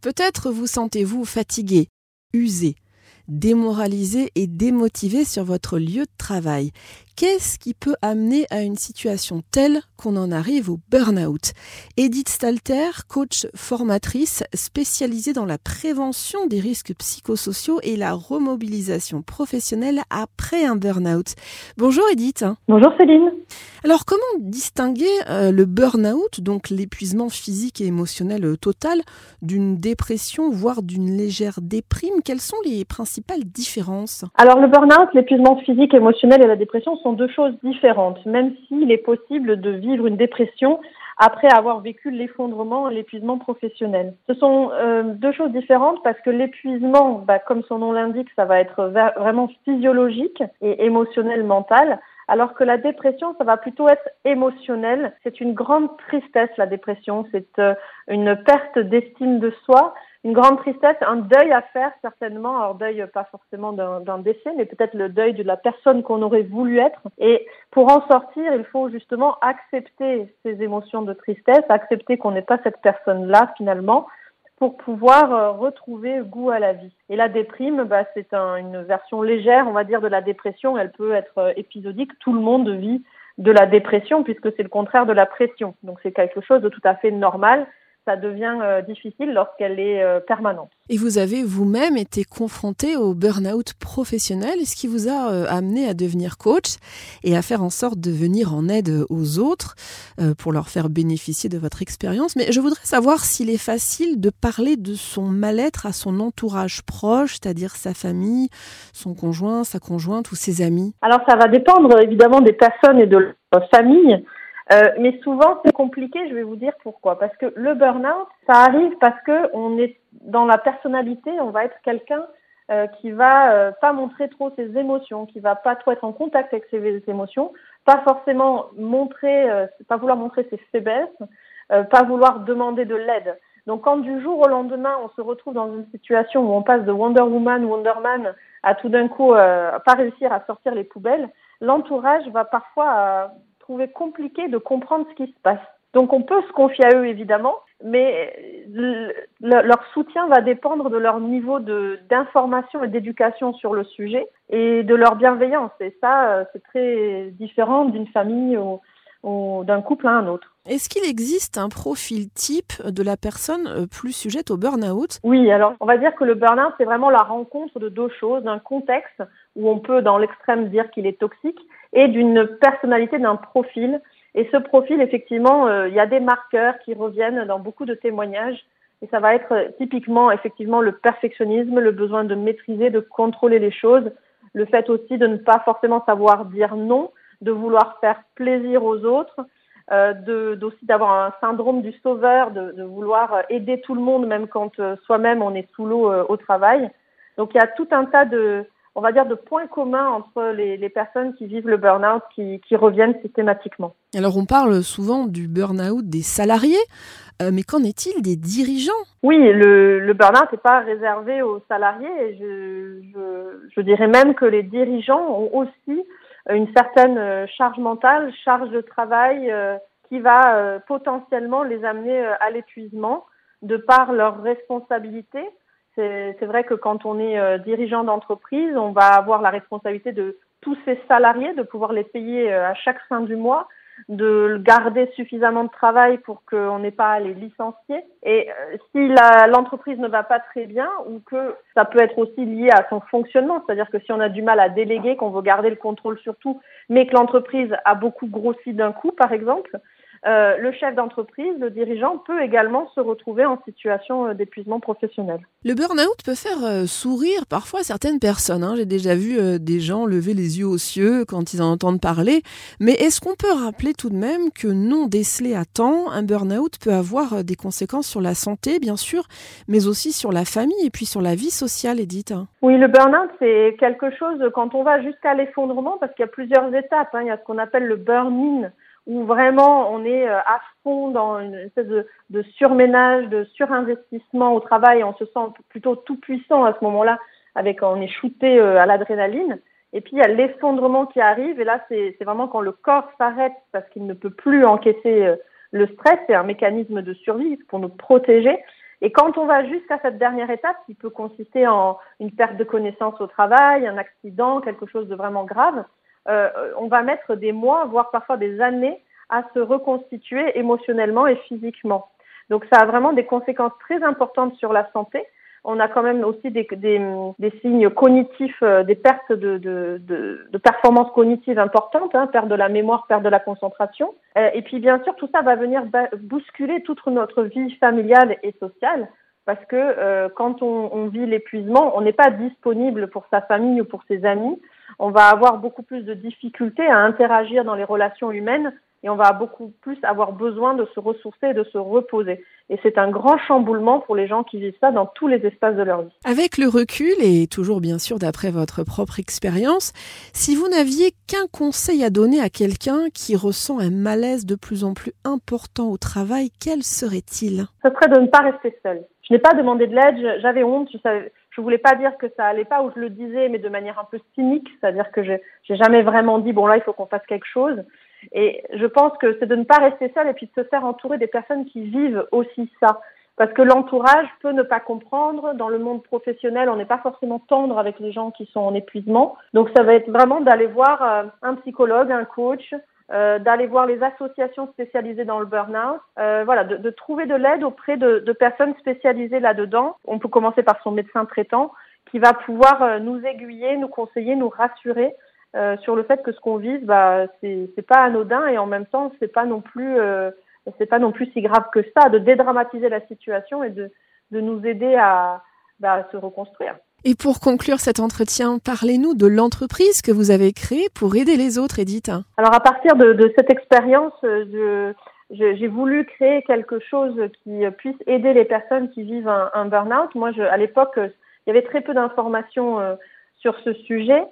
Peut-être vous sentez-vous fatigué, usé, démoralisé et démotivé sur votre lieu de travail. Qu'est-ce qui peut amener à une situation telle qu'on en arrive au burn-out? Edith Stalter, coach formatrice spécialisée dans la prévention des risques psychosociaux et la remobilisation professionnelle après un burn-out. Bonjour Edith. Bonjour Céline. Alors comment distinguer euh, le burn-out, donc l'épuisement physique et émotionnel total, d'une dépression, voire d'une légère déprime? Quelles sont les principales différences? Alors le burn-out, l'épuisement physique, émotionnel et la dépression sont deux choses différentes, même s'il est possible de vivre une dépression après avoir vécu l'effondrement et l'épuisement professionnel. Ce sont euh, deux choses différentes parce que l'épuisement, bah, comme son nom l'indique, ça va être vraiment physiologique et émotionnel, mental, alors que la dépression, ça va plutôt être émotionnel. C'est une grande tristesse, la dépression. C'est euh, une perte d'estime de soi une grande tristesse, un deuil à faire certainement. Alors deuil pas forcément d'un décès, mais peut-être le deuil de la personne qu'on aurait voulu être. Et pour en sortir, il faut justement accepter ces émotions de tristesse, accepter qu'on n'est pas cette personne-là finalement, pour pouvoir euh, retrouver goût à la vie. Et la déprime, bah, c'est une version légère, on va dire, de la dépression. Elle peut être euh, épisodique. Tout le monde vit de la dépression puisque c'est le contraire de la pression. Donc c'est quelque chose de tout à fait normal ça devient euh, difficile lorsqu'elle est euh, permanente. Et vous avez vous-même été confronté au burn-out professionnel, ce qui vous a euh, amené à devenir coach et à faire en sorte de venir en aide aux autres pour leur faire bénéficier de votre expérience. Mais je voudrais savoir s'il est facile de parler de son mal-être à son entourage proche, c'est-à-dire sa famille, son conjoint, sa conjointe ou ses amis? Alors ça va dépendre évidemment des personnes et de leur famille. Euh, mais souvent, c'est compliqué, je vais vous dire pourquoi. Parce que le burn-out, ça arrive parce que on est dans la personnalité, on va être quelqu'un euh, qui va euh, pas montrer trop ses émotions, qui va pas trop être en contact avec ses émotions, pas forcément montrer, euh, pas vouloir montrer ses faiblesses, pas vouloir demander de l'aide. Donc quand du jour au lendemain, on se retrouve dans une situation où on passe de Wonder Woman, Wonder Man à tout d'un coup pas réussir à sortir les poubelles, l'entourage va parfois compliqué de comprendre ce qui se passe. Donc on peut se confier à eux évidemment, mais leur soutien va dépendre de leur niveau d'information et d'éducation sur le sujet et de leur bienveillance. Et ça, euh, c'est très différent d'une famille ou, d'un couple à un autre. Est-ce qu'il existe un profil type de la personne euh, plus sujette au burn-out? Oui, alors on va dire que le burn-out, c'est vraiment la rencontre de deux choses, d'un contexte où on peut dans l'extrême dire qu'il est toxique et d'une personnalité, d'un profil. Et ce profil, effectivement, euh, il y a des marqueurs qui reviennent dans beaucoup de témoignages. Et ça va être euh, typiquement, effectivement, le perfectionnisme, le besoin de maîtriser, de contrôler les choses, le fait aussi de ne pas forcément savoir dire non, de vouloir faire plaisir aux autres, euh, d'aussi d'avoir un syndrome du sauveur, de, de, vouloir aider tout le monde, même quand euh, soi-même on est sous l'eau au travail. Donc il y a tout un tas de, on va dire, de points communs entre les, personnes qui vivent le burn-out qui, reviennent systématiquement. Alors on parle souvent du burn-out des salariés, euh, mais qu'en est-il des dirigeants? Oui, le, le burn-out n'est pas réservé aux salariés. Je, je, dirais même que les dirigeants ont aussi une certaine euh, charge mentale, charge de travail euh, qui va potentiellement les amener à l'épuisement de par leurs responsabilités. C'est vrai que quand on est euh, dirigeant d'entreprise, on va avoir la responsabilité de tous ses salariés, de pouvoir les payer euh, à chaque fin du mois, de garder suffisamment de travail pour qu'on n'ait pas à les licencier. Et euh, si l'entreprise ne va pas très bien, ou que ça peut être aussi lié à son fonctionnement, c'est-à-dire que si on a du mal à déléguer, qu'on veut garder le contrôle sur tout, mais que l'entreprise a beaucoup grossi d'un coup, par exemple, euh, le chef d'entreprise, le dirigeant peut également se retrouver en situation euh, d'épuisement professionnel. Le burn-out peut faire euh, sourire parfois certaines personnes. Hein. J'ai déjà vu des gens lever les yeux aux cieux quand ils en entendent parler. Mais est-ce qu'on peut rappeler tout de même que non décelé à temps, un burn-out peut avoir des conséquences sur la santé, bien sûr, mais aussi sur la famille et puis sur la vie sociale, Edith? Oui, le burn-out, c'est quelque chose quand on va jusqu'à l'effondrement, parce qu'il y a plusieurs étapes. Hein. Il y a ce qu'on appelle le burn-in où vraiment on est euh, à fond dans une espèce de, surménage, de surinvestissement au travail, on se sent plutôt tout puissant à ce moment-là, avec on est shooté euh, à l'adrénaline. Et puis il y a l'effondrement qui arrive, et là c'est vraiment quand le corps s'arrête parce qu'il ne peut plus encaisser euh, le stress, c'est un mécanisme de survie pour nous protéger. Et quand on va jusqu'à cette dernière étape, qui peut consister en une perte de connaissance au travail, un accident, quelque chose de vraiment grave, on va mettre des mois, voire parfois des années à se reconstituer émotionnellement et physiquement. Donc ça a vraiment des conséquences très importantes sur la santé. On a quand même aussi des, signes cognitifs, euh, des pertes de, de, de, importantes, hein, perte de la mémoire, perte de la concentration. Euh, et puis bien sûr, tout ça va venir bousculer toute notre vie familiale et sociale parce que euh, quand on, on vit l'épuisement, on n'est pas disponible pour sa famille ou pour ses amis. On va avoir beaucoup plus de difficultés à interagir dans les relations humaines et on va beaucoup plus avoir besoin de se ressourcer et de se reposer. Et c'est un grand chamboulement pour les gens qui vivent ça dans tous les espaces de leur vie. Avec le recul, et toujours bien sûr d'après votre propre expérience, si vous n'aviez qu'un conseil à donner à quelqu'un qui ressent un malaise de plus en plus important au travail, quel serait-il? Ce serait de ne pas rester seul. Je n'ai pas demandé de l'aide, j'avais honte, je savais, je voulais pas dire que ça allait pas ou je le disais, mais de manière un peu cynique, c'est-à-dire que j'ai jamais vraiment dit bon là il faut qu'on fasse quelque chose. Et je pense que c'est de ne pas rester seul et puis de se faire entourer des personnes qui vivent aussi ça. Parce que l'entourage peut ne pas comprendre. Dans le monde professionnel, on n'est pas forcément tendre avec les gens qui sont en épuisement. Donc ça va être vraiment d'aller voir euh, un psychologue, un coach, euh, d'aller voir les associations spécialisées dans le burn-out, euh, voilà, de, de, trouver de l'aide auprès de, de, personnes spécialisées là-dedans. On peut commencer par son médecin traitant qui va pouvoir euh, nous aiguiller, nous conseiller, nous rassurer euh, sur le fait que ce qu'on vise, bah, c'est pas anodin et en même temps, c'est pas non plus, euh, c'est pas non plus si grave que ça, de dédramatiser la situation et de, de nous aider à, bah, à se reconstruire. Et pour conclure cet entretien, parlez-nous de l'entreprise que vous avez créée pour aider les autres, Edith. Alors à partir de, cette expérience, euh, j'ai voulu créer quelque chose qui puisse aider les personnes qui vivent un, burn-out. Moi, je, à l'époque, il y avait très peu d'informations euh, sur ce sujet.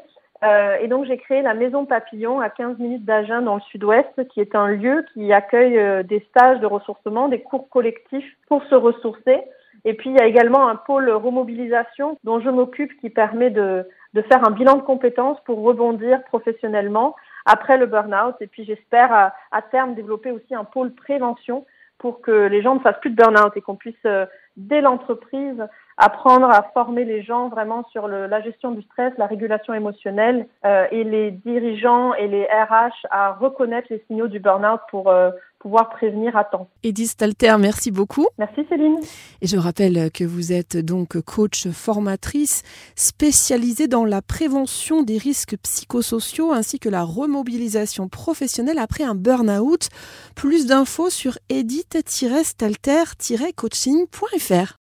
Euh, et donc j'ai créé la Maison Papillon à 15 minutes d'Agen dans le sud-ouest, qui est un lieu qui accueille euh, des stages de ressourcement, des cours collectifs pour se ressourcer. Et puis il y a également un pôle remobilisation dont je m'occupe qui permet de, de faire un bilan de compétences pour rebondir professionnellement après le burn-out. Et puis j'espère à, à, terme développer aussi un pôle prévention pour que les gens ne fassent plus de burn-out et qu'on puisse, euh, dès l'entreprise, apprendre à former les gens vraiment sur le, la gestion du stress, la régulation émotionnelle euh, et les dirigeants et les RH à reconnaître les signaux du burn-out pour euh, pouvoir prévenir à temps. Edith Stalter, merci beaucoup. Merci Céline. Et je rappelle que vous êtes donc coach formatrice spécialisée dans la prévention des risques psychosociaux ainsi que la remobilisation professionnelle après un burn-out. Plus d'infos sur edith-stalter-coaching.fr.